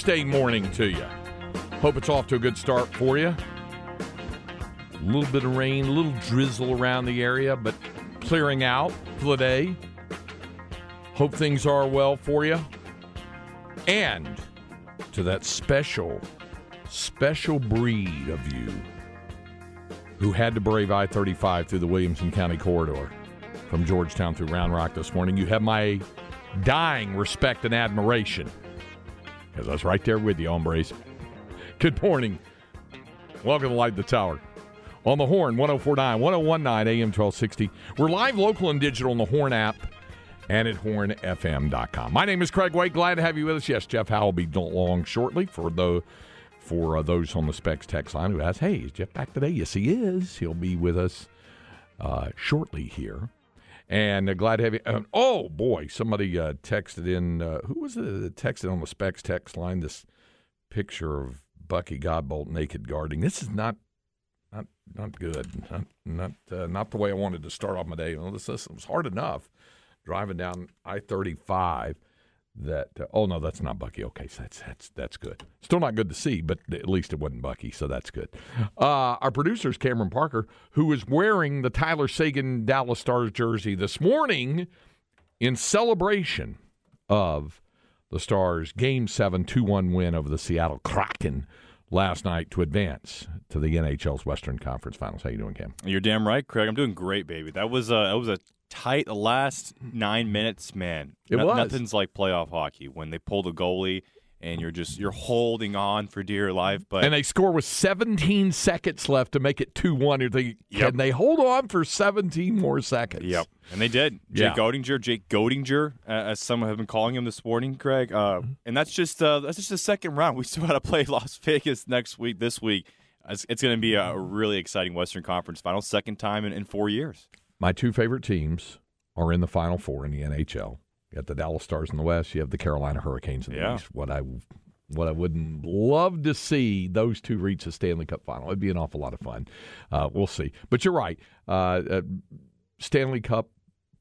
Tuesday morning to you. Hope it's off to a good start for you. A little bit of rain, a little drizzle around the area, but clearing out for the day. Hope things are well for you. And to that special, special breed of you who had to brave I 35 through the Williamson County corridor from Georgetown through Round Rock this morning, you have my dying respect and admiration because I was right there with you, hombres. Good morning. Welcome to Light the Tower. On the Horn, 1049, 1019, AM 1260. We're live, local, and digital on the Horn app and at hornfm.com. My name is Craig Way. Glad to have you with us. Yes, Jeff Howe will be along shortly for the for uh, those on the Specs text line who ask, hey, is Jeff back today? Yes, he is. He'll be with us uh, shortly here. And uh, glad to have you. Uh, oh boy, somebody uh, texted in. Uh, who was it that texted on the Specs text line? This picture of Bucky Godbolt naked guarding. This is not not not good. Not not uh, not the way I wanted to start off my day. Well, this, this was hard enough driving down I thirty five. That uh, oh no, that's not Bucky. Okay, so that's that's that's good. Still not good to see, but at least it wasn't Bucky, so that's good. Uh, our producer is Cameron Parker, who is wearing the Tyler Seguin Dallas Stars jersey this morning in celebration of the Stars' Game 7 2 1 win over the Seattle Kraken last night to advance to the NHL's Western Conference Finals. How you doing, Cam? You're damn right, Craig. I'm doing great, baby. That was a that was a tight the last nine minutes, man. It No- was. Nothing's like playoff hockey when they pull the goalie and you're just you're holding on for dear life. But And they score with 17 seconds left to make it 2 1. You're thinking, Yep. can they hold on for 17 more seconds? Yep, and they did. Yeah. Jake Godinger, Jake Godinger, uh, as some have been calling him this morning, Craig. Uh, and that's just uh, that's just the second round. We still got to play Las Vegas next week. This week, it's, it's going to be a really exciting Western Conference Final, second time in, in four years. My two favorite teams are in the Final Four in the NHL. You got the Dallas Stars in the West. You have the Carolina Hurricanes in the Yeah. East. What I what I would love to see those two reach the Stanley Cup final. It'd be an awful lot of fun. Uh, we'll see. But you're right. Uh, uh, Stanley Cup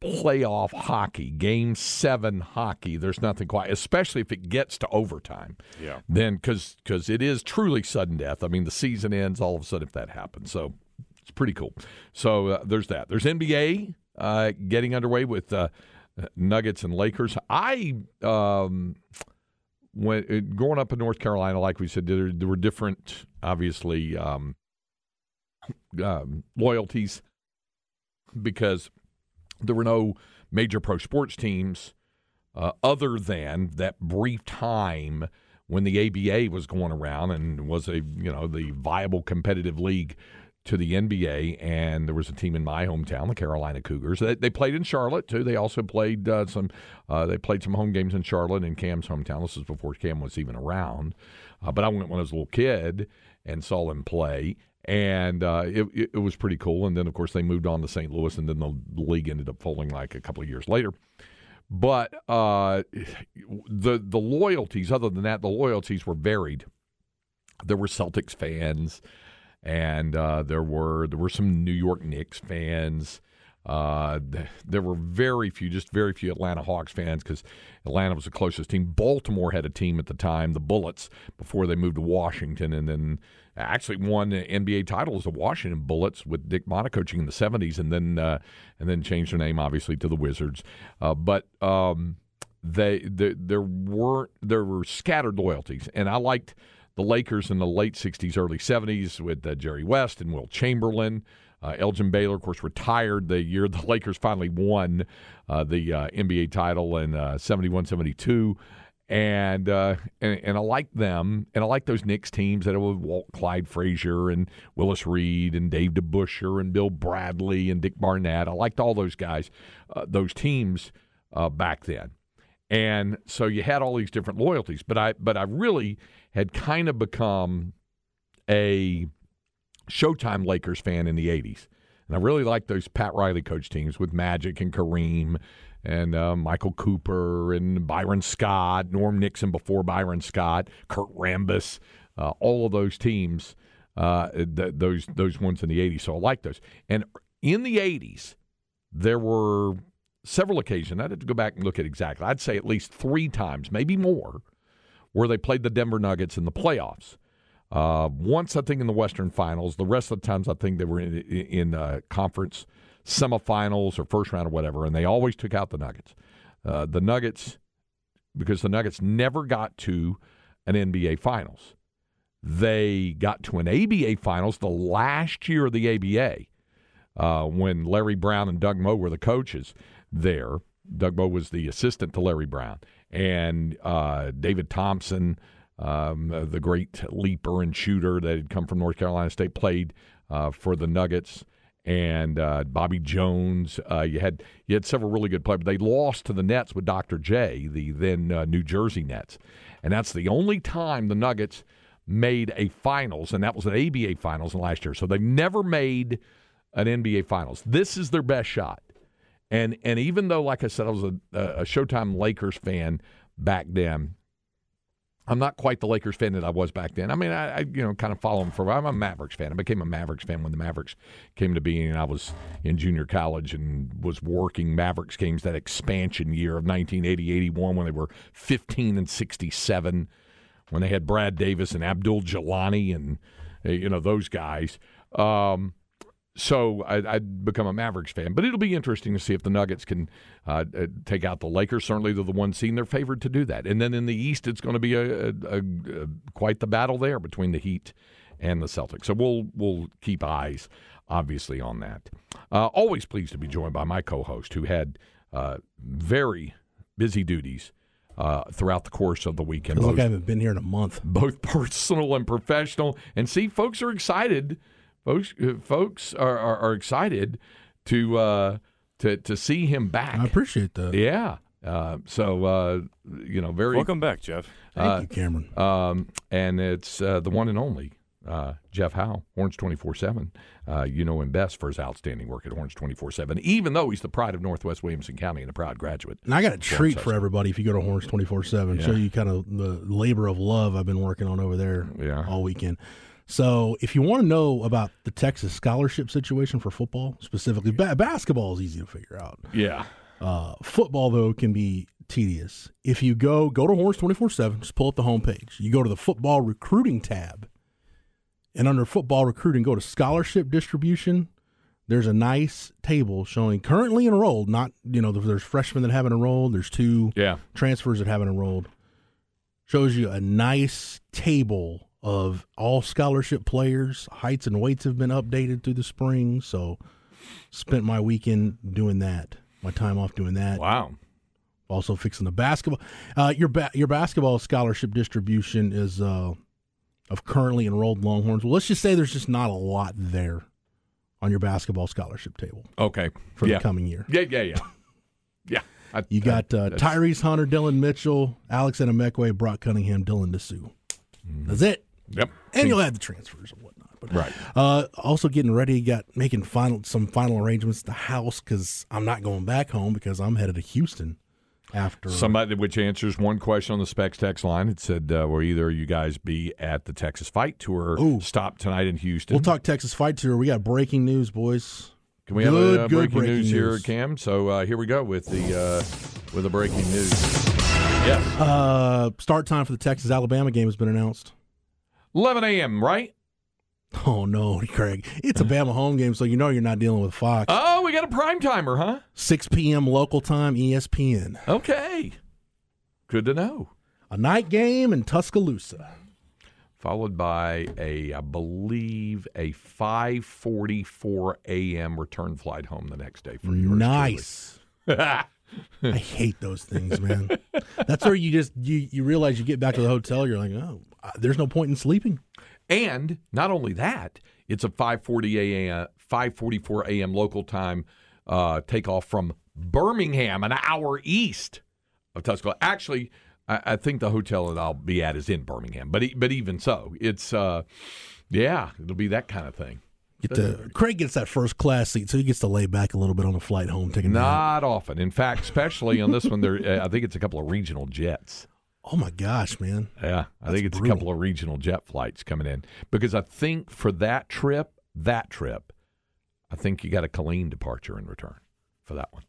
playoff hockey, Game Seven hockey. There's nothing quite, especially if it gets to overtime. Yeah. Then because because it is truly sudden death. I mean, the season ends all of a sudden if that happens. So it's pretty cool. So uh, there's that. There's NBA uh, getting underway with uh, Nuggets and Lakers. I um, when uh, growing up in North Carolina, like we said, there, there were different, obviously, um, um, loyalties because there were no major pro sports teams uh, other than that brief time when the ABA was going around and was a you know the viable competitive league to the NBA, and there was a team in my hometown, the Carolina Cougars. They, they played in Charlotte too. They also played uh, some. Uh, they played some home games in Charlotte in Cam's hometown. This was before Cam was even around, uh, but I went when I was a little kid and saw them play. And uh, it, it, it was pretty cool. And then, of course, they moved on to St. Louis, and then the league ended up folding like a couple of years later. But uh, the the loyalties, other than that, the loyalties were varied. There were Celtics fans, and uh, there were there were some New York Knicks fans. Uh, th- there were very few, just very few Atlanta Hawks fans because Atlanta was the closest team. Baltimore had a team at the time, the Bullets, before they moved to Washington, and then actually won the NBA titles, the Washington Bullets, with Dick Motta coaching in the '70s, and then uh, and then changed their name obviously to the Wizards. Uh, but um, they, they there weren't there were scattered loyalties, and I liked the Lakers in the late '60s, early '70s with uh, Jerry West and Wilt Chamberlain. Uh, Elgin Baylor, of course, retired the year the Lakers finally won uh, the uh, NBA title in uh, 71 72. and, uh, and and I like them, and I like those Knicks teams that would Walt Clyde Frazier and Willis Reed and Dave DeBusschere and Bill Bradley and Dick Barnett. I liked all those guys, those teams back then, and so you had all these different loyalties. But I but I really had kind of become a Showtime Lakers fan in the '80s, and I really liked those Pat Riley coach teams with Magic and Kareem and uh, Michael Cooper and Byron Scott, Norm Nixon before Byron Scott, Kurt Rambis, uh, all of those teams, uh, th- those those ones in the '80s. So I like those. And in the '80s, there were several occasions. I'd have to go back and look at exactly. I'd say at least three times, maybe more, where they played the Denver Nuggets in the playoffs. Uh, once, I think, in the Western Finals. The rest of the times, I think they were in, in uh, conference semifinals or first round or whatever, and they always took out the Nuggets. Uh, the Nuggets, because the Nuggets never got to an NBA Finals. They got to an ABA Finals the last year of the ABA uh, when Larry Brown and Doug Moe were the coaches there. Doug Moe was the assistant to Larry Brown, and uh, David Thompson, um, the great leaper and shooter that had come from North Carolina State, played uh, for the Nuggets and uh, Bobby Jones. Uh, you had you had several really good players. But they lost to the Nets with Dr. J, the then uh, New Jersey Nets, and that's the only time the Nuggets made a finals, and that was an ABA finals last year. So they've never made an NBA finals. This is their best shot. And and even though, like I said, I was a, a Showtime Lakers fan back then, I'm not quite the Lakers fan that I was back then. I mean, I, I, you know kind of follow them for. I'm a Mavericks fan. I became a Mavericks fan when the Mavericks came to being. I was in junior college and was working Mavericks games that expansion year of 1980-81 when they were 15 and 67, when they had Brad Davis and Abdul Jeelani and you know those guys. Um, so I, would become a Mavericks fan. But it'll be interesting to see if the Nuggets can uh, uh, take out the Lakers. Certainly, they're the one seed. They're favored to do that. And then in the East, it's going to be a, a, a, quite the battle there between the Heat and the Celtics. So we'll we'll keep eyes, obviously, on that. Uh, always pleased to be joined by my co-host, who had uh, very busy duties. Uh, throughout the course of the weekend. Look, I haven't been here in a month. Both personal and professional. And see, folks are excited folks uh, folks are, are, are excited to uh, to to see him back. I appreciate that. Yeah. Uh, so uh, you know, very welcome back, Jeff. Thank uh, you, Cameron. Um, and it's uh, the one and only Jeff Howe, Horns twenty four seven. You know him best for his outstanding work at Horns twenty four seven. Even though he's the pride of Northwest Williamson County and a proud graduate. And I got a treat for everybody if you go to Horns twenty four seven. Show you kind of the labor of love I've been working on over there. Yeah. all weekend. So, if you want to know about the Texas scholarship situation for football specifically, ba- basketball is easy to figure out. Yeah. Uh, football though can be tedious. If you go go to Horns twenty four seven, just pull up the homepage. You go to the football recruiting tab, and under football recruiting, go to scholarship distribution. There's a nice table showing currently enrolled. Not you know there's freshmen that haven't enrolled. There's two yeah. transfers that haven't enrolled. Shows you a nice table of all scholarship players. Heights and weights have been updated through the spring, so spent my weekend doing that. My time off doing that. Wow. Also fixing the basketball. Uh, your ba- your basketball scholarship distribution is uh, of currently enrolled Longhorns. Well, let's just say there's just not a lot there on your basketball scholarship table. Okay. For yeah. the coming year. Yeah, yeah, yeah. Yeah. I, you got uh, Tyrese Hunter, Dillon Mitchell, Alex Anamekwe, Brock Cunningham, Dylan Disu. Mm-hmm. That's it. Yep. And you'll have the transfers and whatnot. But, right. Uh, also getting ready, got making final some final arrangements at the house because I'm not going back home because I'm headed to Houston after somebody which answers one question on the specs text line it said uh, will either you guys be at the texas fight tour Ooh. stop tonight in houston we'll talk texas fight tour we got breaking news boys can we good, have a, uh, breaking, breaking, news, here cam so uh, here we go with the uh, with the breaking news yes uh, start time for the texas alabama game has been announced 11 a.m., right? Oh, no, Craig. It's a mm-hmm. Bama home game, so you know you're not dealing with Fox. Oh, we got a prime timer, huh? 6 p.m. local time, ESPN. Okay. Good to know. A night game in Tuscaloosa. Followed by a, I believe, a 5:44 a.m. return flight home the next day for yours. Nice. I hate those things, man. That's where you just you you realize you get back to the hotel, you're like, oh, there's no point in sleeping. And not only that, it's a 5:40 a.m. 5:44 a.m. local time uh, takeoff from Birmingham, an hour east of Tuscaloosa. Actually, I, I, think the hotel that I'll be at is in Birmingham, but but even so, it's uh, yeah, it'll be that kind of thing. Get Craig gets that first class seat, so he gets to lay back a little bit on the flight home. Taking not often. In fact, especially on this one, there uh, I think it's a couple of regional jets. Oh my gosh, man! Yeah, I That's think it's brutal. a couple of regional jet flights coming in because I think for that trip, that trip, I think you got a Killeen departure in return for that one.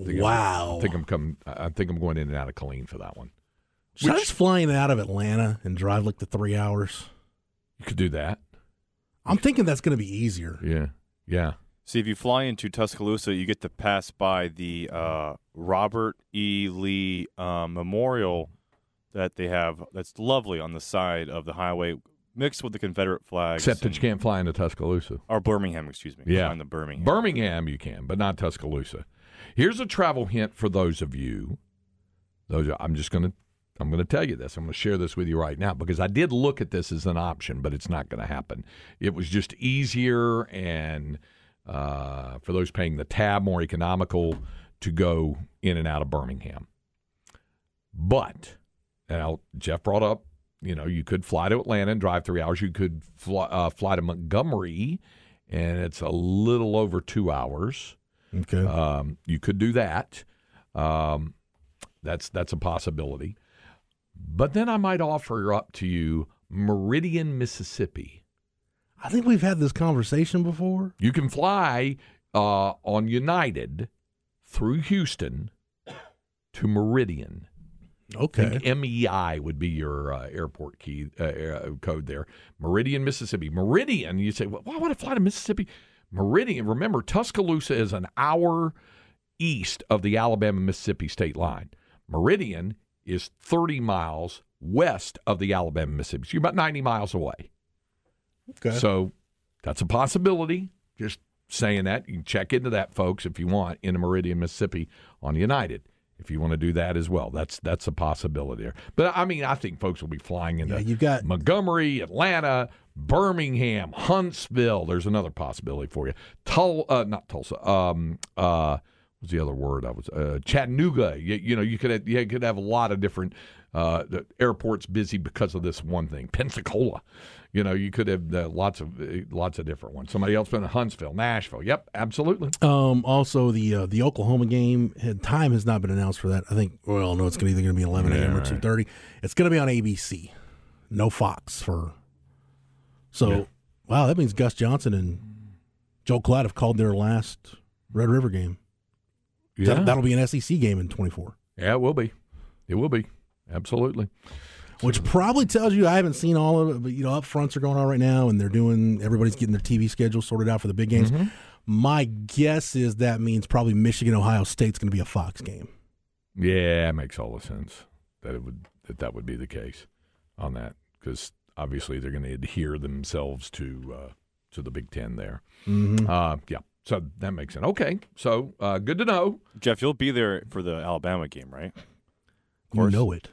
I wow! I'm, I think I'm coming. I think I'm going in and out of Killeen for that one. Should Which, I just flying out of Atlanta and drive like the three hours? You could do that. I'm thinking that's going to be easier. Yeah. Yeah. See, if you fly into Tuscaloosa, you get to pass by the uh, Robert E. Lee uh, Memorial that they have. That's lovely on the side of the highway, mixed with the Confederate flags. Except that you can't fly into Tuscaloosa or Birmingham. Excuse me. Yeah, in the Birmingham. Birmingham, you can, but not Tuscaloosa. Here's a travel hint for those of you. Those I'm just going to I'm going to tell you this. I'm going to share this with you right now because I did look at this as an option, but it's not going to happen. It was just easier and uh, for those paying the tab, more economical to go in and out of Birmingham. But now Jeff brought up, you know, you could fly to Atlanta and drive three hours. You could fly, uh, fly to Montgomery, and it's a little over two hours. Okay, um, you could do that. Um, that's that's a possibility. But then I might offer up to you Meridian, Mississippi. I think we've had this conversation before. You can fly uh, on United through Houston to Meridian. Okay. MEI would be your uh, airport key uh, uh, code there. Meridian, Mississippi. Meridian, you say, well, why would I fly to Mississippi? Meridian, remember, Tuscaloosa is an hour east of the Alabama Mississippi state line. Meridian is 30 miles west of the Alabama Mississippi. So you're about 90 miles away. Okay. So that's a possibility. Just saying that. You can check into that, folks, if you want, in Meridian, Mississippi on United. If you want to do that as well, that's that's a possibility there. But I mean, I think folks will be flying into yeah, you've got Montgomery, Atlanta, Birmingham, Huntsville. There's another possibility for you. Tul, uh, not Tulsa. Um, uh, was the other word I was uh, Chattanooga. You, you, know, you could have, you could have a lot of different uh, airports busy because of this one thing. Pensacola, you know, you could have uh, lots of uh, lots of different ones. Somebody else been in Huntsville, Nashville. Yep, absolutely. Um, also, the uh, the Oklahoma game had, time has not been announced for that. I think. Well, no, it's going to either going to be 11 a.m. Yeah, or 2:30. It's going to be on ABC. No Fox for. So, yeah. wow, that means Gus Johnson and Joel Klatt have called their last Red River game. Yeah. That, will be an SEC game in 24. Yeah, it will be. It will be. Absolutely. Which probably tells you I haven't seen all of it, but you know, up fronts are going on right now, and they're doing everybody's getting their TV schedule sorted out for the big games. Mm-hmm. My guess is that means probably Michigan Ohio State's going to be a Fox game. Yeah, it makes all the sense that it would that that would be the case on that because obviously they're going to adhere themselves to uh, to the Big Ten there. Mm-hmm. Uh, yeah, so that makes sense. Okay, so uh, good to know. Jeff, you'll be there for the Alabama game, right? Of course. You know it.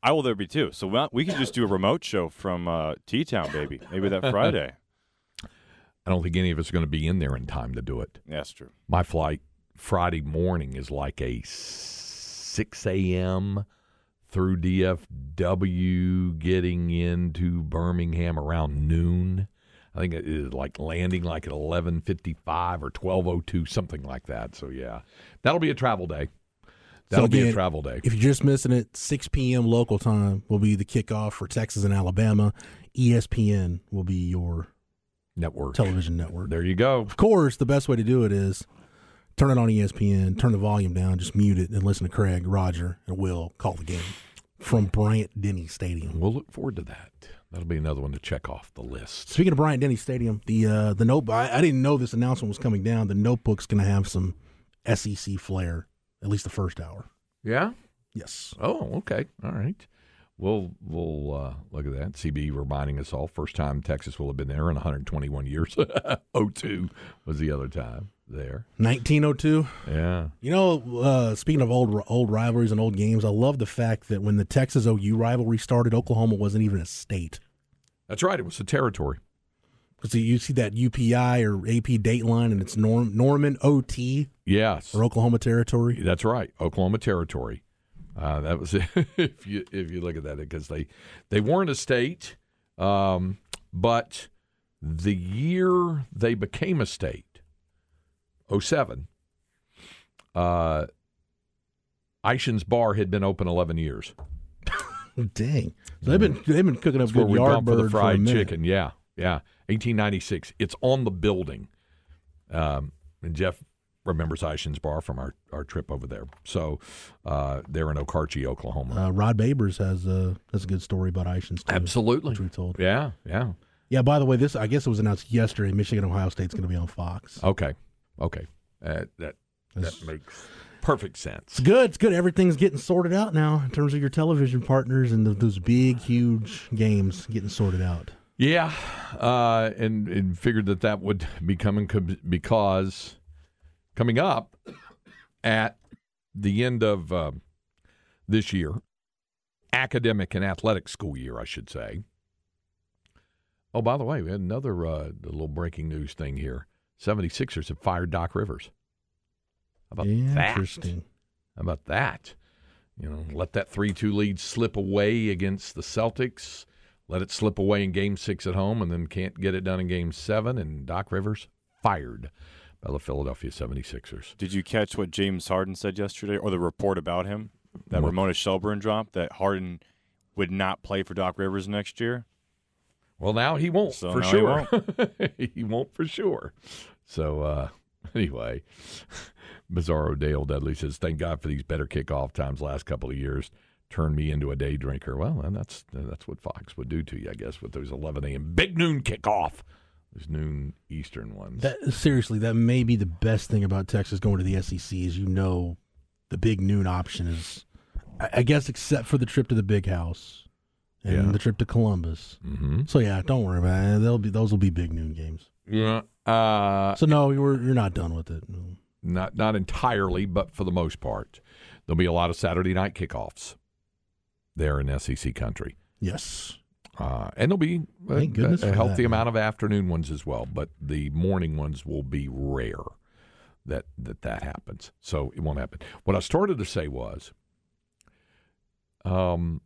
I will there be too. So we can just do a remote show from uh, T Town, baby. Maybe that Friday. I don't think any of us are going to be in there in time to do it. Yeah, that's true. My flight Friday morning is like a 6 a.m. through DFW, getting into Birmingham around noon. I think it is like landing like at 11:55 or 12:02 something like that. So yeah. That'll be a travel day. That'll so again, be a travel day. If you're just missing it, 6 p.m. local time will be the kickoff for Texas and Alabama. ESPN will be your network television network. There you go. Of course, the best way to do it is turn it on ESPN, turn the volume down, just mute it, and listen to Craig, Roger, and Will call the game from Bryant Denny Stadium. We'll look forward to that. That'll be another one to check off the list. Speaking of Bryant Denny Stadium, the uh, the note I, I didn't know this announcement was coming down. The notebook's going to have some SEC flair, at least the first hour. Yeah. Yes. Oh, okay. All right. we'll we'll uh, look at that. CB reminding us all first time Texas will have been there in 121 years. 02 was the other time there. 1902. Yeah. You know, uh, speaking of old old rivalries and old games, I love the fact that when the Texas OU rivalry started, Oklahoma wasn't even a state. That's right. It was a territory. So you see that UPI or AP date line, and it's Norm, Norman OT Yes. or Oklahoma territory. That's right. Oklahoma territory. Uh, that was if you if you look at that because they they weren't a state, um, but the year they became a state, 07, uh, Bar had been open 11 years. Dang, so they've been they've been cooking up That's good yard bumped for the fried minute. chicken. Yeah, yeah. 1896. It's on the building. Um, and Jeff remembers Eischen's Bar from our, our trip over there. So uh, they're in Okarche, Oklahoma. Uh, Rod Babers has a has a good story about Eischens too. Absolutely. which we told. Yeah, yeah. Yeah. By the way, this I guess it was announced yesterday. Michigan Ohio State's going to be on Fox. Okay, okay. Uh, that that makes perfect sense. It's good. It's good. Everything's getting sorted out now in terms of your television partners and the, those big, huge games getting sorted out. Yeah, uh, and, and figured that that would be coming co- because coming up at the end of uh, this year, academic and athletic school year, I should say. Oh, by the way, we had another uh, little breaking news thing here. 76ers have fired Doc Rivers. How about that? Interesting. How about that? You know, let that 3 2 lead slip away against the Celtics, let it slip away in game six at home, and then can't get it done in game seven. And Doc Rivers fired by the Philadelphia 76ers. Did you catch what James Harden said yesterday, or the report about him that What? Ramona Shelburne dropped that Harden would not play for Doc Rivers next year? Well, now he won't So for now he sure. He won't. for sure. So, uh, anyway, Bizarro Dale Dudley says, Thank God for these better kickoff times last couple of years. Turned me into a day drinker. Well, and that's that's what Fox would do to you, I guess, with those 11 a.m. big noon kickoff, those noon Eastern ones. That seriously, that may be the best thing about Texas going to the SEC is you know the big noon option is, I, I guess, except for the trip to the big house and Yeah. the trip to Columbus. mm-hmm. So yeah, don't worry about it. They'll be those will be big noon games. Yeah. Uh, So no, you're you're not done with it. No. not not entirely, but for the most part, there'll be a lot of Saturday night kickoffs there in SEC country. Yes. Uh, and there'll be a, a healthy that, amount of afternoon ones as well, but the morning ones will be rare that, that that happens. So it won't happen. What I started to say was, um,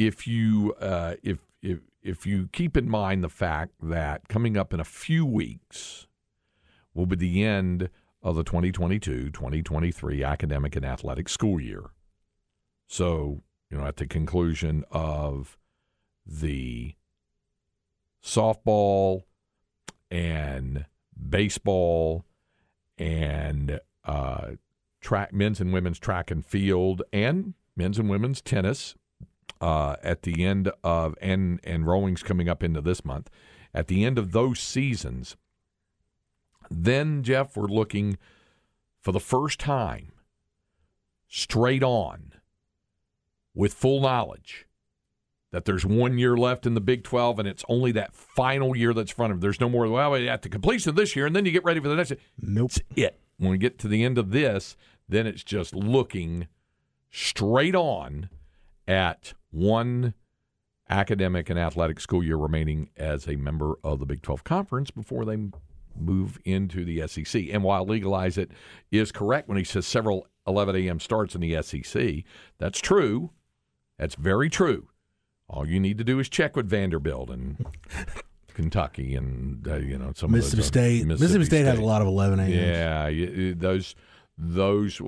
if you uh, if if if you keep in mind the fact that coming up in a few weeks will be the end of the 2022-2023 academic and athletic school year. So, you know, at the conclusion of the softball and baseball and uh, track, men's and women's track and field, and men's and women's tennis uh, at the end of and and rowing's coming up into this month. At the end of those seasons, then Jeff, we're looking for the first time straight on with full knowledge that there's one year left in the Big 12 and it's only that final year that's front of them. There's no more, well, at the completion of this year and then you get ready for the next. Nope. That's it. When we get to the end of this, then it's just looking straight on at one academic and athletic school year remaining as a member of the Big 12 Conference before they move into the SEC. And while legalize it is correct when he says several 11 a.m. starts in the SEC, that's true. That's very true. All you need to do is check with Vanderbilt and Kentucky and uh, you know some Mississippi of those, uh, State. Mississippi, State has a lot of 11 a.m. yeah, those those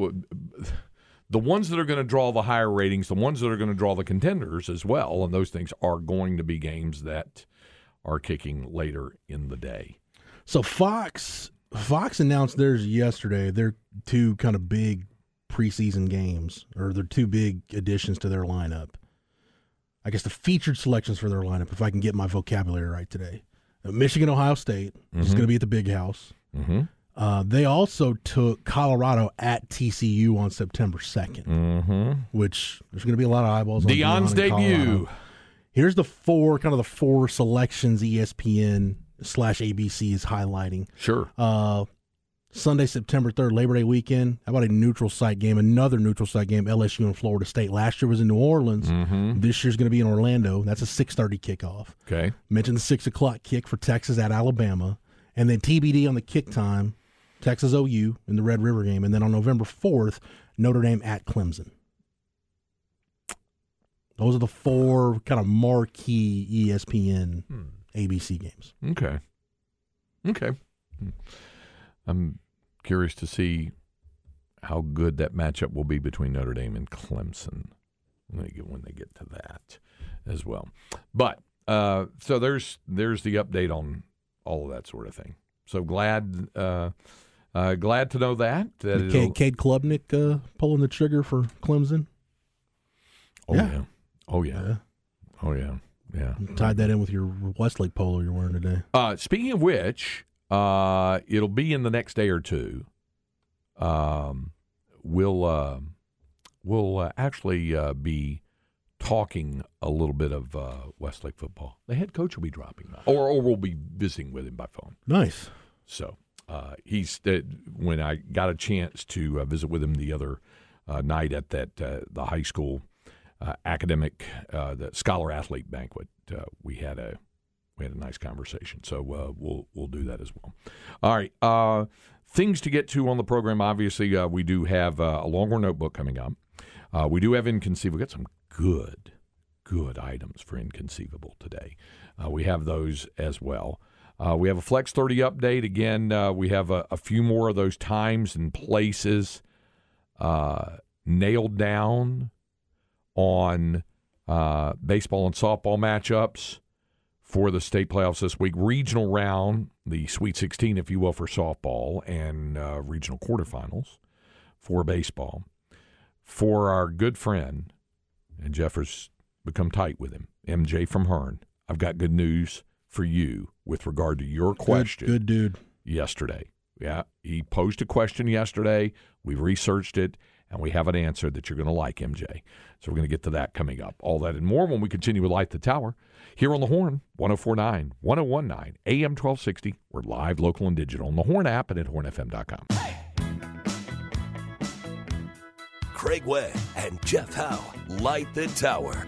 the ones that are going to draw the higher ratings, the ones that are going to draw the contenders as well, and those things are going to be games that are kicking later in the day. So Fox Fox announced theirs yesterday. They're two kind of big preseason games, or they're two big additions to their lineup. I guess the featured selections for their lineup, if I can get my vocabulary right today. Uh, Michigan, Ohio State is Mhm. going to be at the Big House. Mm-hmm. Uh, they also took Colorado at TCU on September 2nd, Mm-hmm. which there's going to be a lot of eyeballs on Deion's Deion in Colorado. debut. Here's the four, kind of the four selections ESPN slash ABC is highlighting. Sure. Uh, Sunday, September 3rd, Labor Day weekend. How about a neutral site game? Another neutral site game, LSU and Florida State. Last year was in New Orleans. Mm-hmm. This year's going to be in Orlando. That's a 6.30 kickoff. Okay. Mentioned the 6 o'clock kick for Texas at Alabama. And then TBD on the kick time, Texas OU in the Red River game. And then on November 4th, Notre Dame at Clemson. Those are the four kind of marquee ESPN Hmm. ABC games. Okay. Okay. Hmm. I'm curious to see how good that matchup will be between Notre Dame and Clemson when they get, when they get to that as well. But uh, so there's there's the update on all of that sort of thing. So glad uh, uh, glad to know that that Cade, Cade Klubnik uh, pulling the trigger for Clemson. oh Yeah. yeah. oh yeah Yeah. oh yeah yeah Tied that in with your Westlake polo you're wearing today. Uh, speaking of which, uh, it'll be in the next day or two. Um, we'll uh, we'll uh, actually uh, be talking a little bit of uh, Westlake football. The head coach will be dropping by, or or we'll be visiting with him by phone. Nice. So uh, he's when I got a chance to uh, visit with him the other uh, night at that uh, the high school uh, academic the scholar athlete banquet. We had a we had a nice conversation. So we'll we'll do that as well. All right. Things to get to on the program. Obviously, we do have a Longhorn notebook coming up. We do have inconceivable. We got some good good items for inconceivable today. We have those as well. Uh, we have a Flex 30 update. Again, uh, we have a, a few more of those times and places uh, nailed down on uh, baseball and softball matchups for the state playoffs this week. Regional round, the Sweet 16, if you will, for softball, and uh, regional quarterfinals for baseball. For our good friend, and Jeffers become tight with him, MJ from Hearne, I've got good news for you with regard to your question Good, good dude. yesterday. Yeah, he posed a question yesterday. We researched it, and we have an answer that you're going to like, MJ. So we're going to get to that coming up. All that and more when we continue with Light the Tower here on the Horn, 1049, 1019, AM 1260. We're live, local, and digital on the Horn app and at hornfm.com. Craig Way and Jeff Howe light the tower.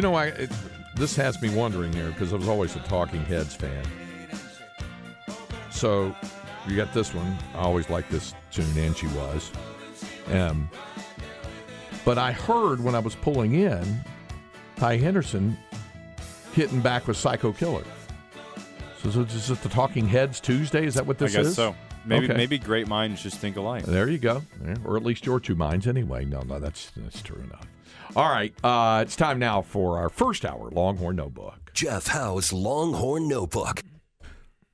You know, I it, this has me wondering here because I was always a Talking Heads fan. So you got this one. I always liked this tune, and she was. Um, but I heard when I was pulling in, Ty Henderson hitting back with Psycho Killer. So, so is it the Talking Heads Tuesday? Is that what this is? I guess is? so. Maybe Okay. maybe great minds just think alike. There you go. Yeah, or at least your two minds anyway. No, no, that's that's true enough. All right. Uh, it's time now for our first hour Longhorn Notebook. Jeff Howe's Longhorn Notebook.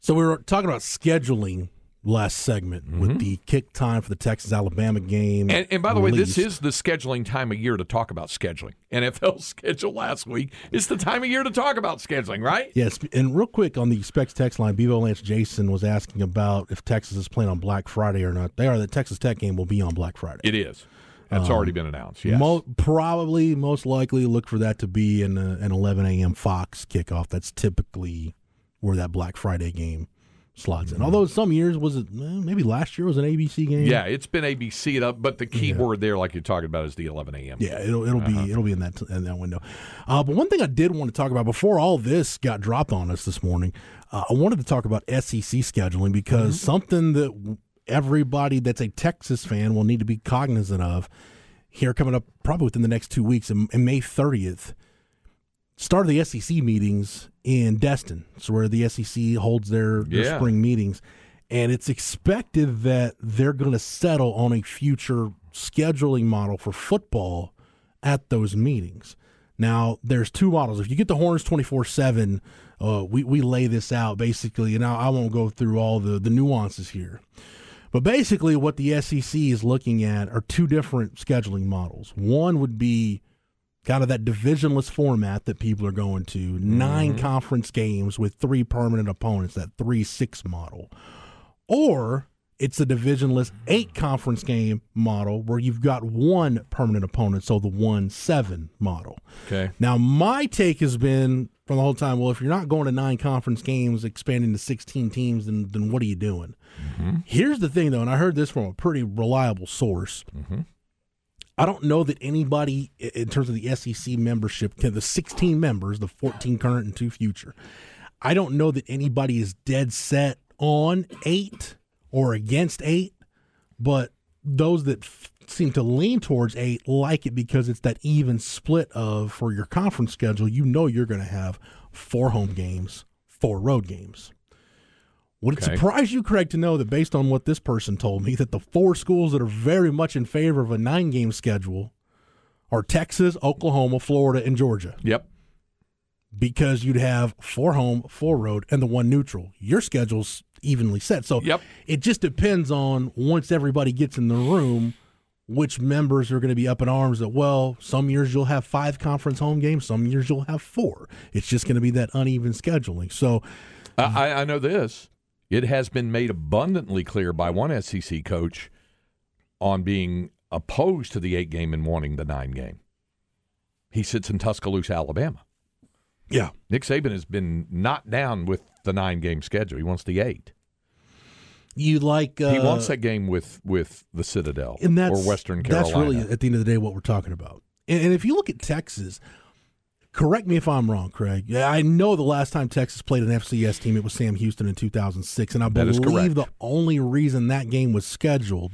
So we were talking about scheduling last segment with the kick time for the Texas Alabama game. Mm-hmm. And, and by the way, this is the scheduling time of year to talk about scheduling. NFL schedule last week. It's the time of year to talk about scheduling, right? Yes, and real quick on the Specs text line, Bevo Lance Jason was asking about if Texas is playing on Black Friday or not. They are. The Texas Tech game will be on Black Friday. It is. That's already been announced. Yes. Mo- probably, most likely, look for that to be in a, an 11 a.m. Fox kickoff. That's typically where that Black Friday game slots in. Although some years was it eh, maybe last year was an ABC game. yeah, it's been ABC up, but the key word there, like you're talking about, is the 11 a.m. Yeah, it'll it'll Uh-huh. be it'll be in that in that window. Uh, but one thing I did want to talk about before all this got dropped on us this morning, uh, I wanted to talk about SEC scheduling because Mm-hmm. something that everybody that's a Texas fan will need to be cognizant of here coming up probably within the next two weeks, in, in May thirtieth. Start of the SEC meetings in Destin, so where the SEC holds their, their Yeah. spring meetings, and it's expected that they're going to settle on a future scheduling model for football at those meetings. Now, there's two models. If you get the horns 24 7, uh, we, we lay this out basically, and I, I won't go through all the, the nuances here. But basically, what the SEC is looking at are two different scheduling models. One would be kind of that divisionless format that people are going to, nine mm-hmm. conference games with three permanent opponents, that 3 6 model. Or it's a divisionless eight conference game model where you've got one permanent opponent, so the 1 7 model. Okay. Now, my take has been from the whole time, well, if you're not going to nine conference games, expanding to 16 teams, then, then what are you doing? Mm-hmm. Here's the thing, though, and I heard this from a pretty reliable source. Mm-hmm. I don't know that anybody, in terms of the SEC membership, can- the 16 members, the 14 current and two future, I don't know that anybody is dead set on eight or against eight, but those that f- seem to lean towards eight like it because it's that even split of for your conference schedule, you know you're going to have four home games, four road games. Would it surprise you, Craig, to know that based on what this person told me, that the four schools that are very much in favor of a nine game schedule are Texas, Oklahoma, Florida, and Georgia? Yep. because you'd have four home, four road, and the one neutral. Your schedule's evenly set. So Yep. it just depends on once everybody gets in the room, which members are going to be up in arms that, well, some years you'll have five conference home games, some years you'll have four. It's just going to be that uneven scheduling. So I, I- know this. It has been made abundantly clear by one SEC coach on being opposed to the eight game and wanting the nine game. He sits in Tuscaloosa, Alabama. yeah, Nick Saban has been not down with the nine game schedule. He wants the eight. You like uh, he wants that game with with the Citadel and that's or Western Carolina. That's really at the end of the day what we're talking about. And, and if you look at Texas, correct me if I'm wrong, Craig. I know the last time Texas played an FCS team, it was Sam Houston in 2006, and I believe the only reason that game was scheduled,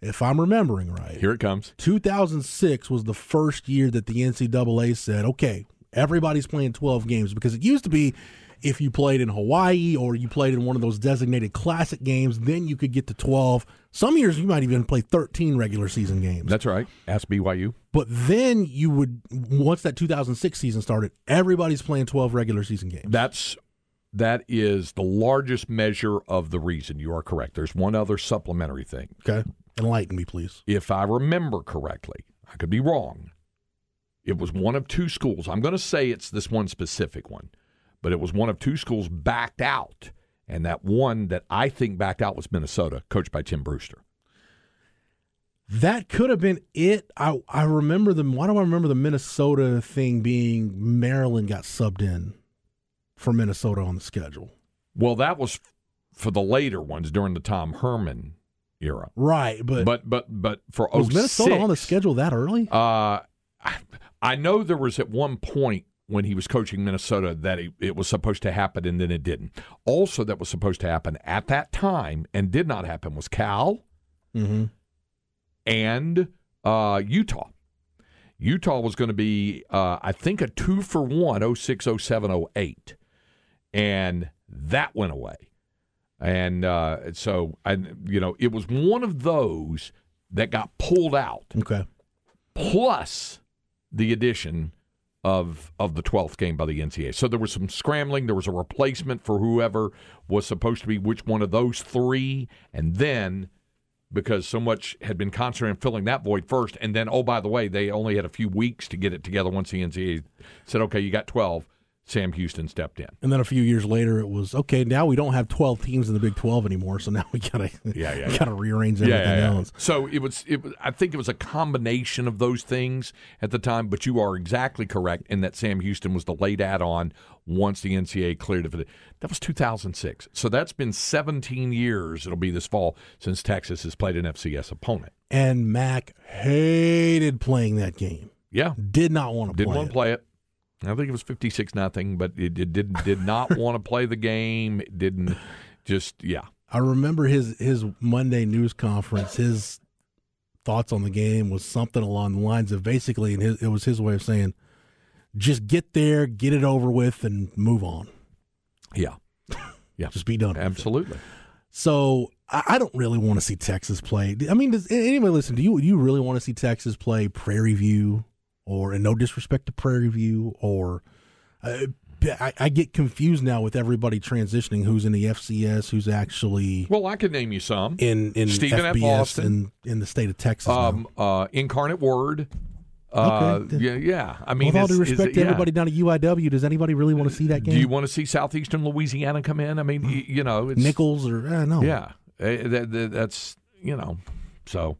if I'm remembering right, Here it comes. 2006 was the first year that the NCAA said, okay, everybody's playing 12 games because it used to be if you played in Hawaii or you played in one of those designated classic games, then you could get to 12. Some years you might even play 13 regular season games. That's right. Ask BYU. but then you would, once that 2006 season started, everybody's playing 12 regular season games. That's that is the largest measure of the reason. You are correct. There's one other supplementary thing. Okay. Enlighten me, please. If I remember correctly, I could be wrong. It was one of two schools. I'm going to say it's this one specific one, but it was one of two schools backed out, and that one that I think backed out was Minnesota, coached by Tim Brewster. That could have been it. I I remember the why do I remember the Minnesota thing being Maryland got subbed in for Minnesota on the schedule. Well, that was for the later ones during the Tom Herman era. Right, but, But but but for was 06, Minnesota on the schedule that early? Uh, I, I know there was at one point when he was coaching Minnesota that it, it was supposed to happen and then it didn't. Also, that was supposed to happen at that time and did not happen was Cal Mm-hmm. and uh, Utah. Utah was going to be, uh, I think, a two for one, 06, 07, 08. And that went away. And uh, so, I, you know, it was one of those that got pulled out. Okay. plus the addition of of the 12th game by the NCAA. So there was some scrambling, there was a replacement for whoever was supposed to be which one of those three and then because so much had been concentrated on filling that void first and then oh by the way, they only had a few weeks to get it together once the NCAA said okay, you got 12. Sam Houston stepped in. And then a few years later, it was okay. Now we don't have twelve teams in the Big Twelve anymore, so now we gotta Yeah, yeah, we yeah. gotta rearrange everything else. So it was, it was. I think it was a combination of those things at the time. But you are exactly correct in that Sam Houston was the late add-on once the NCAA cleared it. For the, that was 2006. So that's been 17 years. It'll be this fall since Texas has played an FCS opponent. And Mac hated playing that game. Yeah, Did not want to didn't want to play it. I think it was 56 nothing, but it, it did did not want to play the game. It didn't just yeah. I remember his his Monday news conference. His thoughts on the game was something along the lines of basically, and his, it was his way of saying, "Just get there, get it over with, and move on. Yeah, yeah, Just be done." with it." absolutely. So I, I don't really want to see Texas play. I mean, does anybody listen? Do you you really want to see Texas play Prairie View or and no disrespect to Prairie View, or uh, I, I get confused now with everybody transitioning. Who's in the FCS? Who's actually Well, I could name you some. in in Stephen F. FBS Austin. in in the state of Texas? Um, uh, Incarnate Word. Uh, Okay. yeah, yeah. I mean, with all due respect it- to yeah. everybody down at UIW, does anybody really want to see that game? Do you want to see Southeastern Louisiana come in? I mean, y- you know, it's Nicholls or uh, no? Yeah, Eh, that- that- that's you know. So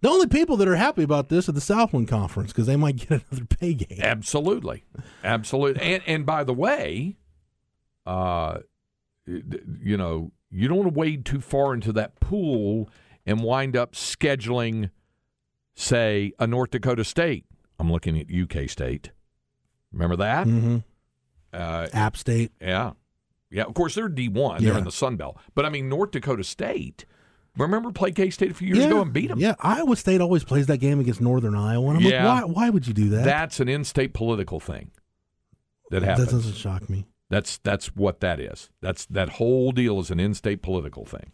The only people that are happy about this are the Southland Conference because they might get another pay game. absolutely, absolutely. And and by the way, uh, you know, you don't want to wade too far into that pool and wind up scheduling, say, a North Dakota State. I'm looking at UK State. Remember that? hmm Uh, App State. Yeah. Yeah, of course they're D one. They're in the Sun Belt. But I mean North Dakota State. Remember play K State a few years ago and beat them. Yeah, Iowa State always plays that game against Northern Iowa. And I'm Yeah. like, why? Why would you do that? That's an in-state political thing that happens. that doesn't shock me. that's that's what that is. That's that whole deal is an in-state political thing.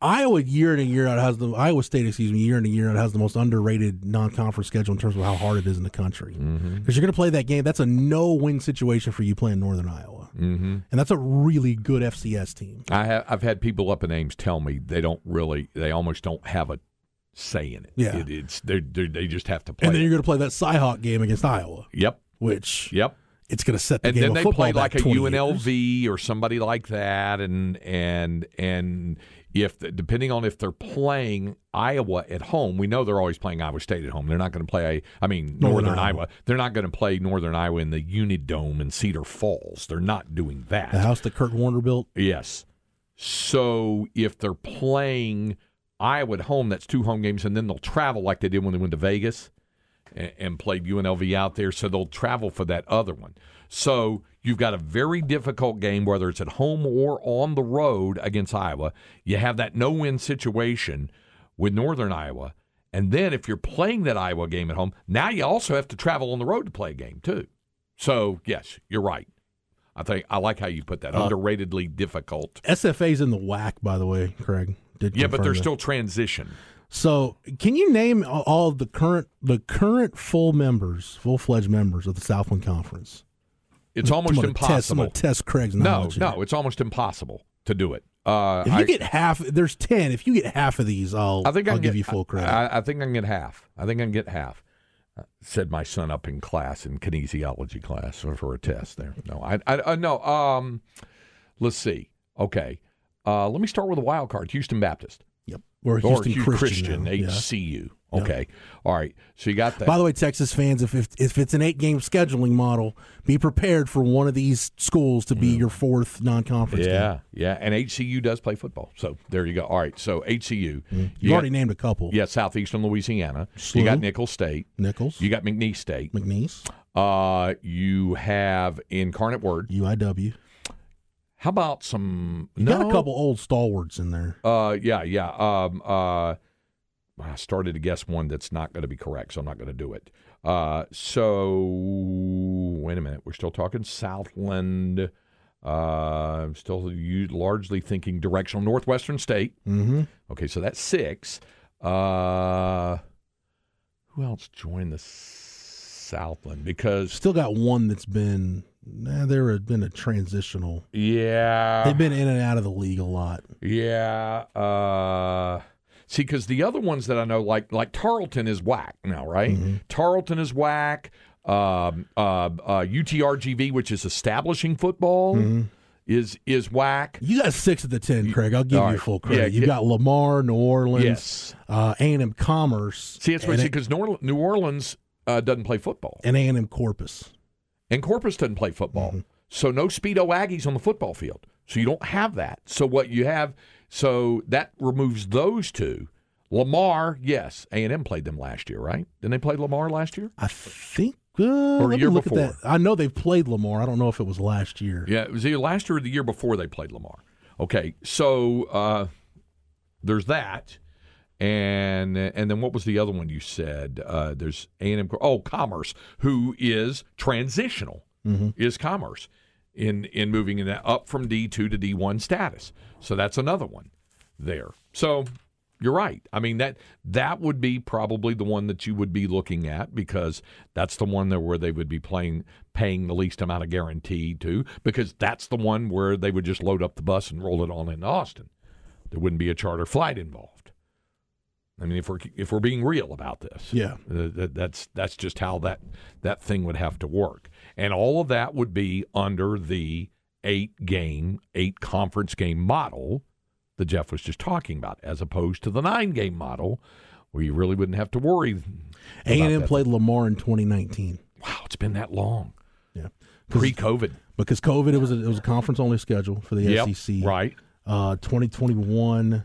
Iowa year in and year out has the Iowa State, excuse me, year in and year out has the most underrated non-conference schedule in terms of how hard it is in the country. Because Mm-hmm. you're going to play that game, that's a no-win situation for you playing Northern Iowa, Mm-hmm. and that's a really good FCS team. I have I've had people up in Ames tell me they don't really they almost don't have a say in it. Yeah. It, it's they they just have to play. And then it. you're going to play that Cyhawk game against Iowa, Yep. which Yep. it's going to set the and game then they play like a UNLV years. or somebody like that, and and and if depending on if they're playing Iowa at home, we know they're always playing Iowa State at home. They're not going to play. I mean, Northern Northern, Iowa. Iowa. They're not going to play Northern Iowa in the Unidome in Cedar Falls. They're not doing that. The house that Kurt Warner built. Yes. So if they're playing Iowa at home, that's two home games, and then they'll travel like they did when they went to Vegas and, and played UNLV out there. So they'll travel for that other one. So you've got a very difficult game, whether it's at home or on the road against Iowa. You have that no win situation with Northern Iowa. And then if you're playing that Iowa game at home, now you also have to travel on the road to play a game, too. So, yes, you're right. I think I like how you put that. Uh, Underratedly difficult. SFA's in the WAC, by the way, Craig. Did Yeah, but they're that. still transition. So, can you name all- the current the current full members, full fledged members of the Southland Conference? It's almost I'm Test, impossible. to test Craig's No, knowledge. no, here. it's almost impossible to do it. Uh, If you I, get half, there's ten. If you get half of these, I'll I think I'll give get, you full credit. I, I think I can get half. I think I can get half. Uh, said my son up in class in kinesiology class for, for a test. There, no, I, I, uh, no. Um, let's see. Okay, uh, let me start with a wild card: Houston Baptist or Houston Christian, now. Yeah. HCU. Okay, all right. So you got that. By the way, Texas fans, if, if if it's an eight game scheduling model, be prepared for one of these schools to be your fourth non conference. yeah, yeah, and HCU does play football. So there you go. All right, so HCU. you You already got, named a couple. yeah, Southeastern Louisiana. You got Nicholls State. Nichols, You got McNeese State. McNeese, Uh, you have Incarnate Word. UIW. How about some? You no, got a couple old stalwarts in there. Uh, yeah, yeah. Um, uh, I started to guess one that's not going to be correct, so I'm not going to do it. Uh, so wait a minute. We're still talking Southland. Uh, I'm still you largely thinking directional Northwestern State. Mm-hmm. Okay, so that's six. Uh, who else joined the Southland? Because Still got one that's been. Nah, there had been a transitional. yeah, They've been in and out of the league a lot. Yeah. Uh, see, because the other ones that I know, like like Tarleton, is WAC now, right? Mm-hmm. Tarleton is WAC. Um, uh, uh, UTRGV, which is establishing football, Mm-hmm. is is WAC. You got six of the ten, Craig. I'll give all you right. full credit. Yeah, you yeah. got Lamar, New Orleans, Yes. uh, A&M Commerce, See, that's what because New Orleans uh, doesn't play football, and A&M Corpus. And Corpus doesn't play football. Mm-hmm. So no Speedo Aggies on the football field. So you don't have that. So what you have, so that removes those two. Lamar, yes, A and M played them last year, right? Didn't they play Lamar last year? I think. Uh, Or let me year look before. at that. I know they've played Lamar. I don't know if it was last year. Yeah, it was either last year or the year before they played Lamar. Okay, so uh, there's that, and and then what was the other one you said? Uh, there's A and M. Oh, Commerce, who is transitional, is Commerce in in moving in that up from D two to D one status. So that's another one there. So You're right. I mean that that would be probably the one that you would be looking at because that's the one that where they would be playing paying the least amount of guarantee to because that's the one where they would just load up the bus and roll it on into Austin. There wouldn't be a charter flight involved. I mean, if we're if we're being real about this, Yeah. uh, that, that's that's just how that that thing would have to work, and all of that would be under the eight game, eight conference game model that Jeff was just talking about, as opposed to the nine game model, where you really wouldn't have to worry. A and M played Lamar in 2019. Wow, it's been that long. Yeah, Pre-COVID, because COVID, it was a, it was a conference only schedule for the yep, SEC. right? Uh, 2021.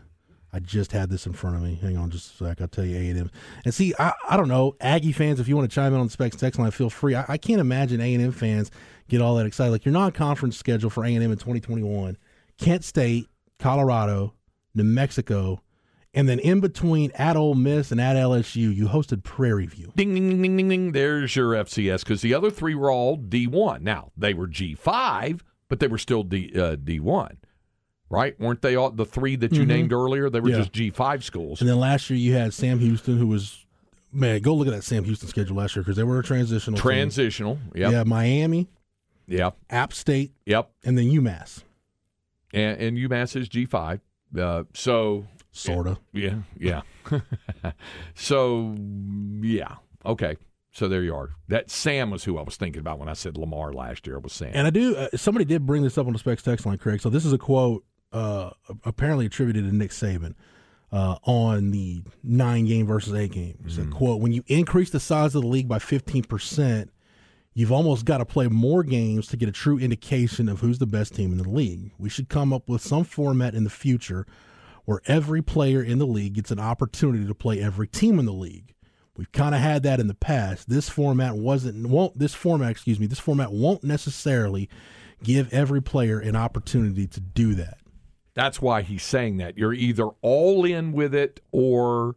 I just had this in front of me. Hang on just a sec. I'll tell you A and see, I, I don't know Aggie fans. If you want to chime in on the specs text line, feel free. I, I can't imagine A and M fans get all that excited. Like your non-conference schedule for A and M in 2021: Kent State, Colorado, New Mexico, and then in between at Ole Miss and at LSU, you hosted Prairie View. Ding, ding, ding, ding, ding, ding. There's your FCS because the other three were all D1. Now they were G5, but they were still D uh, D1, right? Weren't they all the three that you named earlier? They were Yeah. just G5 schools. And then last year you had Sam Houston, who was man. Go look at that Sam Houston schedule last year because they were a transitional. Transitional. Yep. Yeah, Miami, Yeah. App State, Yep. and then UMass. And, and UMass is G5. Uh, so Sorta. yeah, yeah. so yeah, okay. So there you are. That Sam was who I was thinking about when I said Lamar last year. Was Sam? And I do. Uh, somebody did bring this up on the specs text line, Craig. So this is a quote uh, apparently attributed to Nick Saban uh, on the nine game versus eight game. It said, "quote When you increase the size of the league by fifteen percent, you've almost got to play more games to get a true indication of who's the best team in the league. We should come up with some format in the future where every player in the league gets an opportunity to play every team in the league." We've kind of had that in the past. This format wasn't won't this format, excuse me, this format won't necessarily give every player an opportunity to do that. That's why he's saying that. You're either all in with it or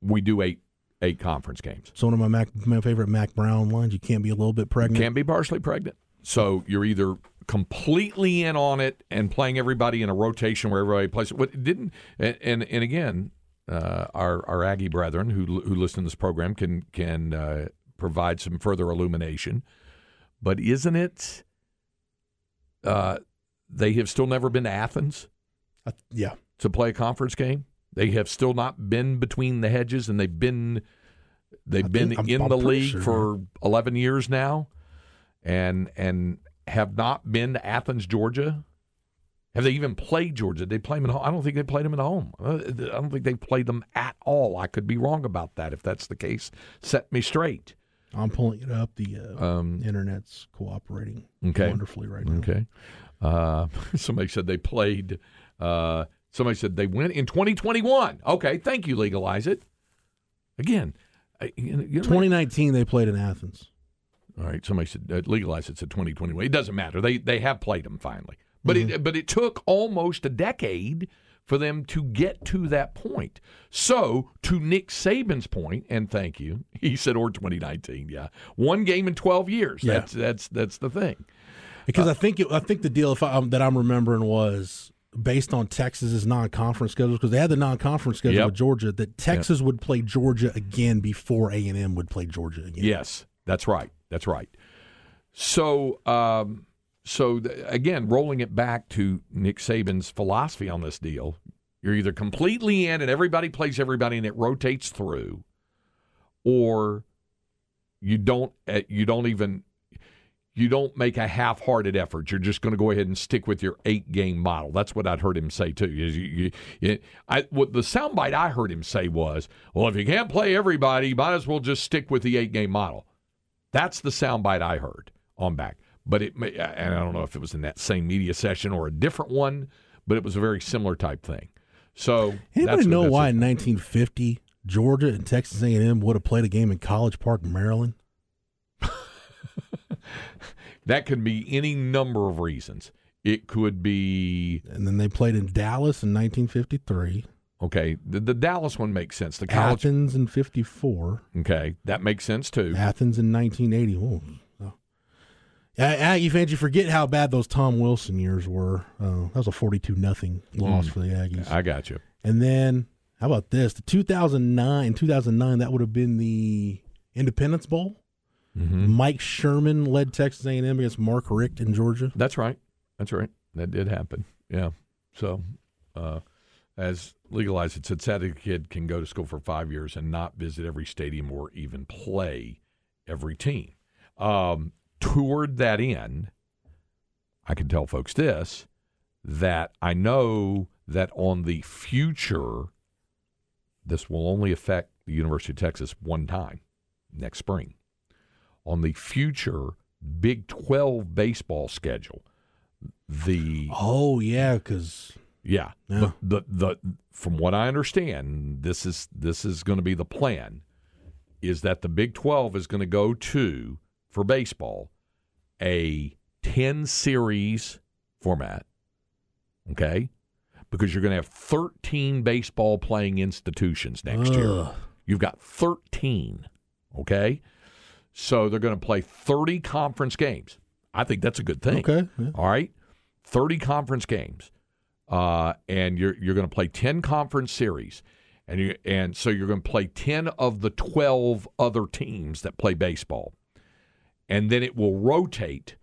we do eight eight conference games. It's one of my Mac, my favorite Mac Brown lines. You can't be a little bit pregnant. You Can't be partially pregnant. So you're either completely in on it and playing everybody in a rotation where everybody plays. What didn't and and, and again, uh, our our Aggie brethren who who listen to this program can can uh, provide some further illumination. But isn't it? Uh, they have still never been to Athens. Uh, yeah, to play a conference game. They have still not been between the hedges, and they've been they've I been I'm- in I'm the league sure, for eleven years now, and and have not been to Athens, Georgia. Have they even played Georgia? They play them at home. I don't think they played them at home. I don't think they played them at all. I could be wrong about that. If that's the case, set me straight. I'm pulling it up. The uh, Um, internet's cooperating Okay. wonderfully right now. Okay. Uh, somebody said they played. Uh, somebody said they went in 2021. Okay, thank you. Legalize it. Again, you know, 2019, they played in Athens. All right. Somebody said uh, legalize it. Said 2021. It doesn't matter. They they have played them finally, but it but it took almost a decade for them to get to that point. So to Nick Saban's point, and thank you, he said or 2019. Yeah, one game in 12 years. Yeah. That's that's that's the thing. Because I think it, I think the deal if I, um, that I'm remembering was based on Texas's non-conference schedules because they had the non-conference schedule Yep. with Georgia that Texas would play Georgia again before A and M would play Georgia again. Yes, that's right. That's right. So, um, so th- again, rolling it back to Nick Saban's philosophy on this deal, you're either completely in and everybody plays everybody and it rotates through, or you don't. uh, You don't even. You don't make a half-hearted effort. You're just going to go ahead and stick with your eight-game model. That's what I'd heard him say too. Is you, you, you, I, what the soundbite I heard him say was, "Well, if you can't play everybody, you might as well just stick with the eight-game model." That's the soundbite I heard on back. But it, may, and I don't know if it was in that same media session or a different one, but it was a very similar type thing. So Anybody know why in 1950 Georgia and Texas A&M would have played a game in College Park, Maryland? that could be any number of reasons. It could be And then they played in Dallas in 1953, okay. The, the Dallas one makes sense. The college, Athens in 54, okay, that makes sense too. Athens in 1980. Oh, Aggie fans, you forget how bad those Tom Wilson years were. Uh, that was a 42 nothing loss for the Aggies. I got you. And then How about this? The 2009, 2009, that would have been the Independence Bowl. Mike Sherman led Texas A&M against Mark Richt in Georgia. That's right. That's right. That did happen. Yeah. So, uh, as legalized, it said sad a kid can go to school for five years and not visit every stadium or even play every team. Um, toward that end, I can tell folks this that I know that on the future, this will only affect the University of Texas one time next spring. On the future Big 12 baseball schedule, the Oh yeah, because yeah, Yeah. The, the the from what I understand, this is this is going to be the plan is that the Big 12 is going to go to for baseball a 10 series format. Okay? Because you're going to have 13 baseball playing institutions next year. You've got 13. Okay? So they're going to play 30 conference games. I think that's a good thing. Okay, yeah. All right. 30 conference games. Uh, and you're you're going to play 10 conference series. And you and so you're going to play 10 of the 12 other teams that play baseball. And then it will rotate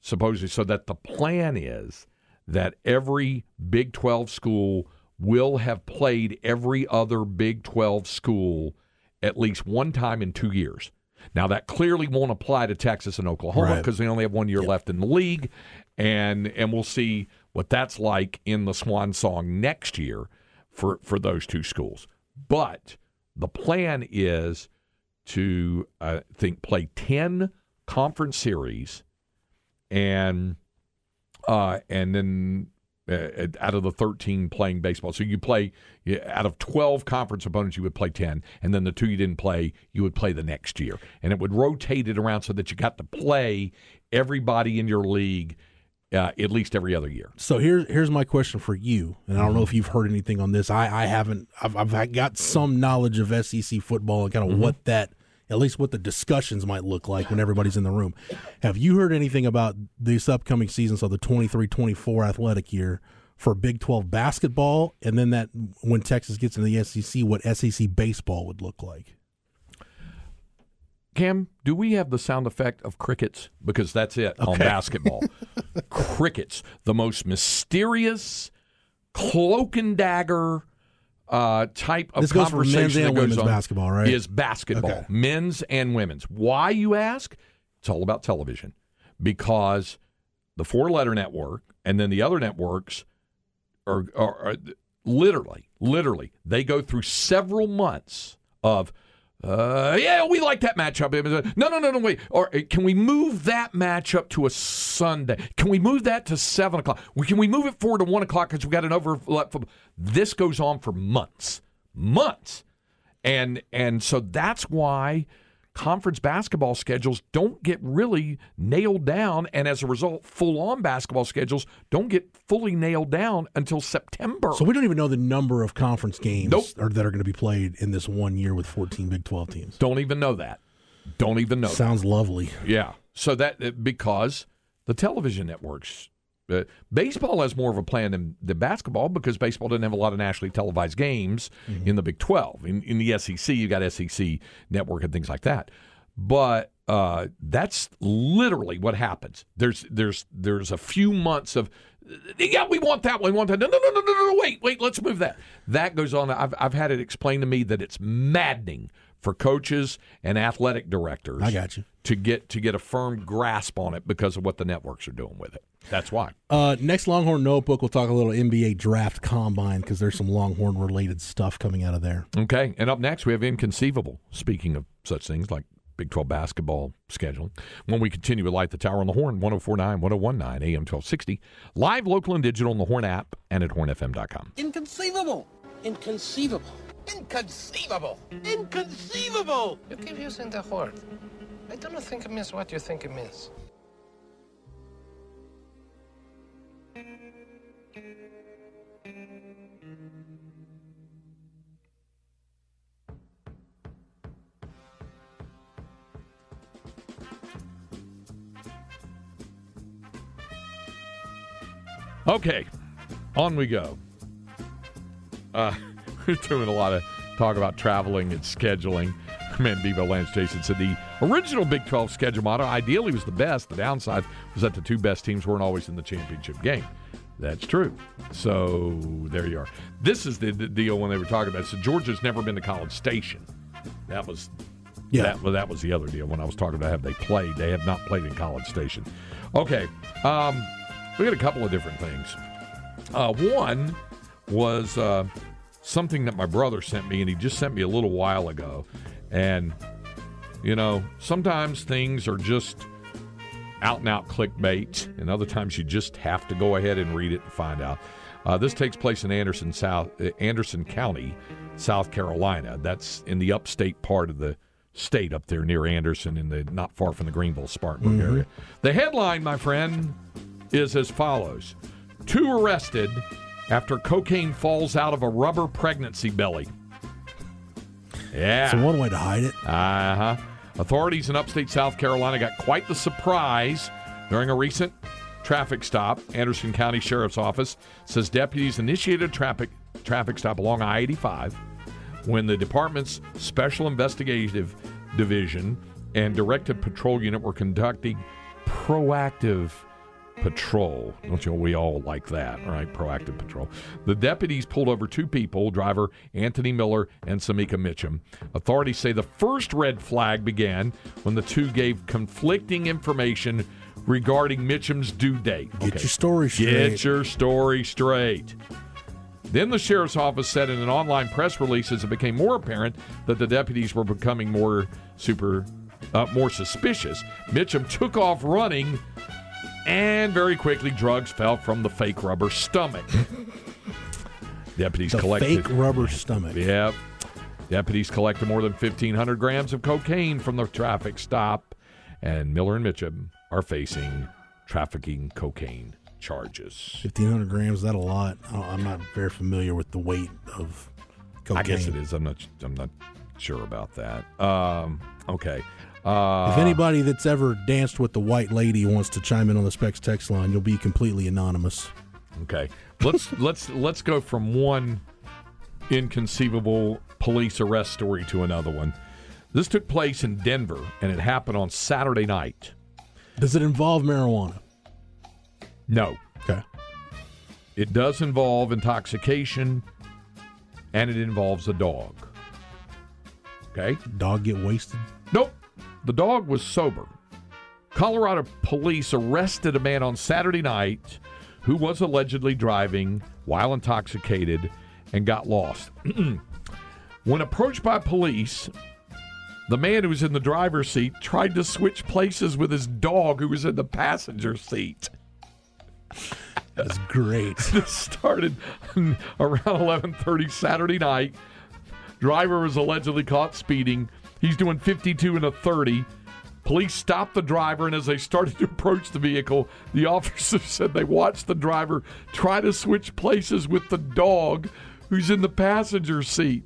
supposedly so that the plan is that every Big 12 school will have played every other Big 12 school at least one time in 2 years. Now that clearly won't apply to Texas and Oklahoma Right. because they only have one year left in the league and and we'll see what that's like in the swan song next year for for those two schools. But the plan is to I think play 10 conference series and uh, and then uh, out of the 13 playing baseball. So you play out of 12 conference opponents, you would play 10, and then the two you didn't play, you would play the next year. And it would rotate it around so that you got to play everybody in your league uh, at least every other year. So here's here's my question for you, and I don't know if you've heard anything on this. I I haven't. I've I've got some knowledge of SEC football and kind of what that, at least what the discussions might look like when everybody's in the room. Have you heard anything about this upcoming season, so the 23-24 athletic year for Big Twelve basketball, and then that when Texas gets into the SEC, what SEC baseball would look like? Cam, do we have the sound effect of crickets? Because that's it on basketball. crickets, the most mysterious cloak and dagger uh, type of This goes for conversation men's and that goes women's on basketball, right? Is basketball, Okay. men's and women's. Why, you ask? It's all about television. Because the four letter network and then the other networks are, are, are literally, literally, they go through several months of, uh, yeah, we like that matchup. No, no, no, no, wait. Or uh, can we move that matchup to a Sunday? Can we move that to seven o'clock? Can we move it forward to one o'clock because we got an overlap? For, this goes on for months, months, and and so that's why conference basketball schedules don't get really nailed down, and as a result, full on basketball schedules don't get fully nailed down until September. So we don't even know the number of conference games Nope. that are going to be played in this one year with 14 Big 12 teams. don't even know that. Don't even know. that. Sounds lovely. Yeah. So that uh, because the television networks, uh, baseball has more of a plan than, than basketball because baseball doesn't have a lot of nationally televised games in the Big Twelve. In, in the SEC, you got SEC network and things like that. But uh, that's literally what happens. There's there's there's a few months of yeah, we want that one, we want that. No, no, no, no, no, no, wait, wait, let's move that. That goes on. I've I've had it explained to me that it's maddening for coaches and athletic directors I got you. to get to get a firm grasp on it because of what the networks are doing with it. That's why. Uh, next Longhorn Notebook, we'll talk a little NBA draft combine because there's some Longhorn related stuff coming out of there. Okay, and up next we have inconceivable. Speaking of such things like Big 12 basketball scheduling, when we continue with Light the Tower on the Horn, 1049, 1019, AM 1260, live, local, and digital on the Horn app and at hornfm.com. Inconceivable. Inconceivable. Inconceivable. Inconceivable. You keep using the word. I do not think it means what you think it means. Okay, on we go. Uh, we're doing a lot of talk about traveling and scheduling. Man, Bevo Lance Jason said the original Big 12 schedule model ideally was the best. The downside was that the two best teams weren't always in the championship game. That's true. So there you are. This is the, the deal when they were talking about. So Georgia's never been to College Station. That was Yeah. That, well, that was the other deal when I was talking about have they played. They have not played in College Station. Okay, um, we got a couple of different things. Uh, one was uh, something that my brother sent me, and he just sent me a little while ago. And you know, sometimes things are just out and out clickbait, and other times you just have to go ahead and read it and find out. Uh, this takes place in Anderson, South uh, Anderson County, South Carolina. That's in the upstate part of the state up there near Anderson, in the not far from the Greenville Spartanburg area. The headline, my friend, is as follows: Two arrested after cocaine falls out of a rubber pregnancy belly. Yeah. So one way to hide it. Uh huh. Authorities in upstate South Carolina got quite the surprise during a recent traffic stop. Anderson County Sheriff's Office says deputies initiated a traffic traffic stop along I-85 when the department's Special Investigative Division and Directed Patrol Unit were conducting proactive patrol. Don't you know, we all like that, right? Proactive patrol. The deputies pulled over two people, driver Anthony Miller and Samika Mitchum. Authorities say the first red flag began when the two gave conflicting information regarding Mitchum's due date. Get your story straight. Get your story straight. Then the sheriff's office said in an online press release as it became more apparent that the deputies were becoming more super uh, more suspicious. Mitchum took off running and very quickly drugs fell from the fake rubber stomach. Deputies The collected fake rubber stomach. Yep. Deputies collected more than 1,500 grams of cocaine from the traffic stop, and Miller and Mitchum are facing trafficking cocaine charges. 1,500 grams, that a lot? I'm not very familiar with the weight of cocaine. I guess it is. I'm not. I'm not sure about that. Um, okay. Uh, If anybody that's ever danced with the white lady wants to chime in on the Specs text line, you'll be completely anonymous. Okay. Let's let's let's go from one inconceivable police arrest story to another one. This took place in Denver, and it happened on Saturday night. Does it involve marijuana? No, Okay. it does involve intoxication, and it involves a dog. Okay. Dog get wasted? Nope. The dog was sober. Colorado police arrested a man on Saturday night who was allegedly driving while intoxicated and got lost. when approached by police, the man who was in the driver's seat tried to switch places with his dog who was in the passenger seat. That's great. This started around 11:30 Saturday night. Driver was allegedly caught speeding. He's doing 52 and a 30. Police stopped the driver, and as they started to approach the vehicle, the officer said they watched the driver try to switch places with the dog who's in the passenger seat.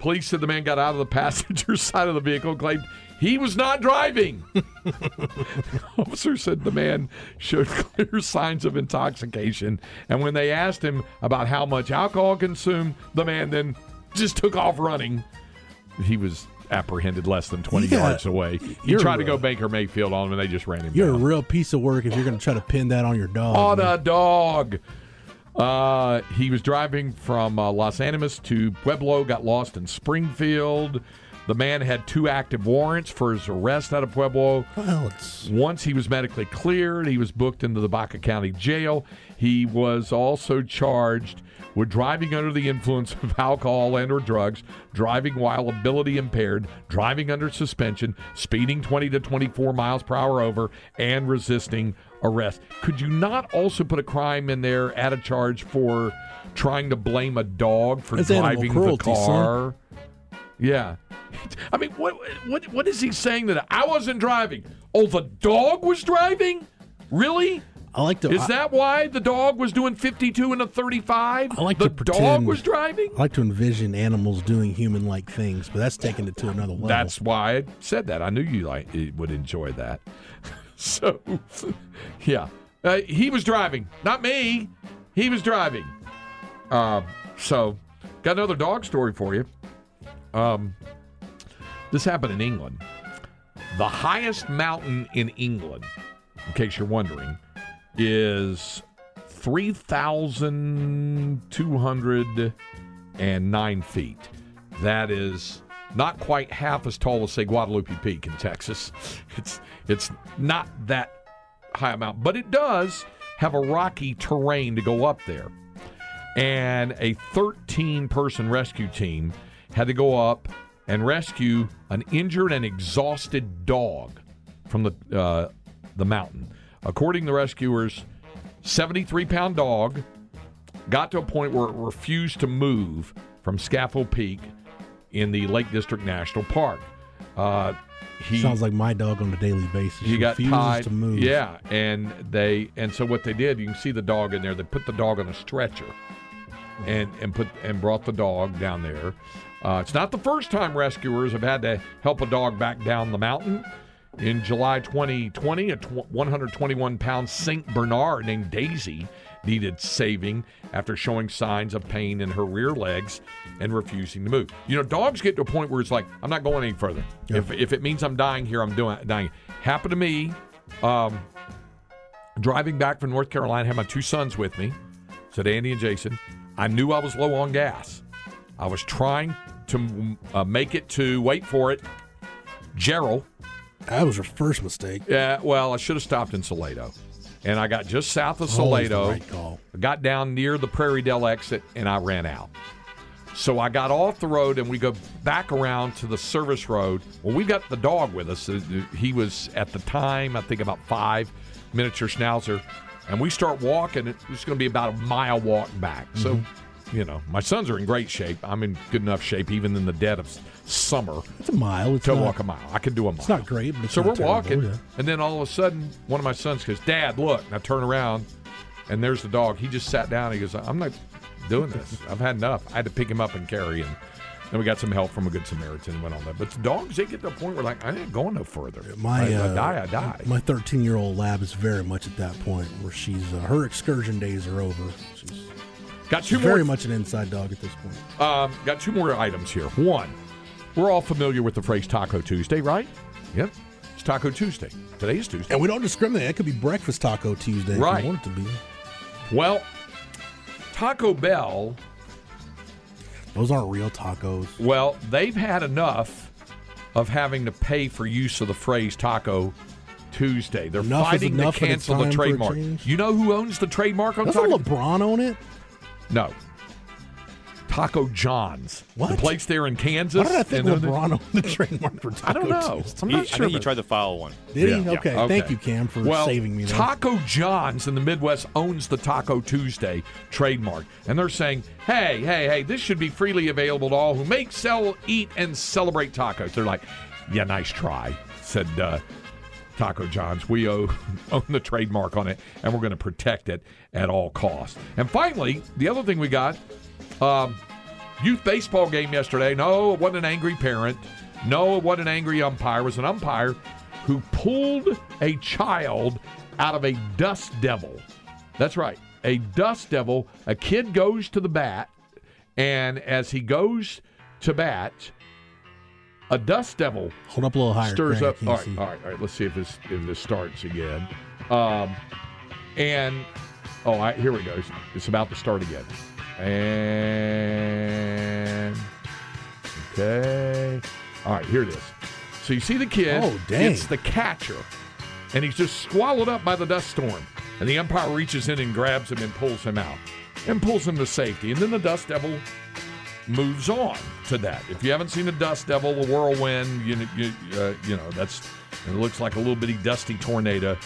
Police said the man got out of the passenger side of the vehicle and claimed he was not driving. Officer said the man showed clear signs of intoxication. And when they asked him about how much alcohol consumed, the man then just took off running. He was apprehended less than 20 You got- yards away. He you're tried to go Baker Mayfield on him, and they just ran him You're a real piece of work if you're going to try to pin that on your dog. on man. a dog. Uh, he was driving from uh, Las Animas to Pueblo, got lost in Springfield. The man had two active warrants for his arrest out of Pueblo. Well, Once he was medically cleared, he was booked into the Baca County Jail. He was also charged with driving under the influence of alcohol and or drugs, driving while ability impaired, driving under suspension, speeding 20 to 24 miles per hour over, and resisting arrest. Could you not also put a crime in there, add a charge for trying to blame a dog for That's driving cruelty, the son. car? Yeah. I mean, what what what is he saying that I wasn't driving? Oh, the dog was driving? Really? I like to. Is I, that why the dog was doing 52 and a 35? I like the to dog pretend- was driving? I like to envision animals doing human-like things, but that's taking it to another level. That's why I said that. I knew you like would enjoy that. so, yeah, uh, he was driving, not me. He was driving. Uh, so, got Got another dog story for you. Um, this happened in England. The highest mountain in England, in case you're wondering, is 3,209 feet. That is not quite half as tall as, say, Guadalupe Peak in Texas. It's, it's not that high amount, but it does have a rocky terrain to go up there. And a 13 person rescue team had to go up and rescue an injured and exhausted dog from the, uh, the mountain. According to the rescuers, 73 pound dog got to a point where it refused to move from Scafell Pike in the Lake District National Park. Uh, he Sounds like my dog on a daily basis. he got refuses tied. to move. Yeah, and they and so what they did, you can see the dog in there. They put the dog on a stretcher, and and put and brought the dog down there. Uh, it's not the first time rescuers have had to help a dog back down the mountain. In July 2020, a 121 pound St. Bernard named Daisy needed saving after showing signs of pain in her rear legs and refusing to move. You know, dogs get to a point where it's like, I'm not going any further. If, if it means I'm dying here, I'm doing dying. Happened to me um, driving back from North Carolina, had my two sons with me, said Andy and Jason. I knew I was low on gas. I was trying to uh, make it to, wait for it, Jarrell. That was your first mistake. Yeah, well, I should have stopped in Salado. And I got just south of Salado. right got down near the Prairie Dell exit and I ran out. So I got off the road and we go back around to the service road. Well, we got the dog with us. Uh, He was at the time, I think, about five miniature schnauzer. And we start walking. It's going to be about a mile walk back. So, you know, my sons are in great shape. I'm in good enough shape, even in the dead of summer, It's a mile. It's to not, walk a mile. I can do a mile. It's not great, but it's So we're terrible, walking, yeah. and then all of a sudden, one of my sons goes, "Dad, look!" And I turn around, and there's the dog. He just sat down. He goes, "I'm not doing this. I've had enough." I had to pick him up and carry him. Then we got some help from a good Samaritan and went on that. But the dogs, they get to a point where like I ain't going no further. My I, I uh, die, I die. My 13 year old lab is very much at that point where she's uh, her excursion days are over. She's, got two she's more. very much an inside dog at this point. Um, got two more items here. One, we're all familiar with the phrase Taco Tuesday, right? Yep, it's Taco Tuesday. Today is Tuesday. And we don't discriminate. It could be breakfast taco Tuesday if Right. you want it to be. Well, Taco Bell Those aren't real tacos. Well, they've had enough of having to pay for use of the phrase Taco Tuesday. They're Enough fighting to enough and it's cancel the time for a trademark. You know who owns the trademark on Doesn't Taco? LeBron own it? No. Taco John's. What? The place there in Kansas. Why did I think And- LeBron owned the trademark for taco I don't know. Tuesday? I'm He- not I think he tried to file one. Did he? Yeah. Okay. Thank you, Cam, for well, saving me there. Taco John's in the Midwest owns the Taco Tuesday trademark. And they're saying, hey, hey, hey, this should be freely available to all who make, sell, eat, and celebrate tacos. They're like, yeah, nice try, said uh, Taco John's. We owe, own the trademark on it, and we're going to protect it at all costs. And finally, the other thing we got um, youth baseball game yesterday. No, it wasn't an angry parent. No, it wasn't an angry umpire. It was an umpire who pulled a child out of a dust devil. That's right, a dust devil. A kid goes to the bat, and as he goes to bat, a dust devil Hold up a little higher. stirs Craig, up. All right, see. all right, all right. Let's see if this if this starts again. Um, and oh, I, here we go. It's, it's about to start again. And okay, all right. Here it is. So you see the kid. Oh, dang. It's the catcher, and he's just swallowed up by the dust storm. And the umpire reaches in and grabs him and pulls him out, and pulls him to safety. And then the dust devil moves on to that. If you haven't seen the dust devil, the whirlwind, you you, uh, you know that's it looks like a little bitty dusty tornado.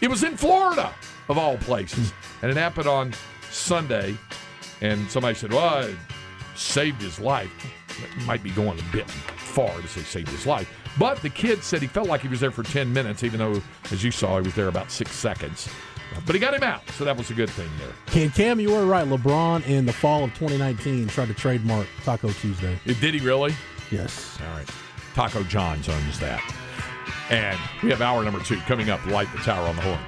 It was in Florida, of all places, and it happened on Sunday. And somebody said, "Well, it saved his life." It might be going a bit far to say saved his life, but the kid said he felt like he was there for ten minutes, even though, as you saw, he was there about six seconds. But he got him out, so that was a good thing there. Cam, Cam, you were right. LeBron in the fall of 2019 tried to trademark Taco Tuesday. Did he really? Yes. All right. Taco John's owns that. And we have hour number two coming up, Light the Tower on the Horn.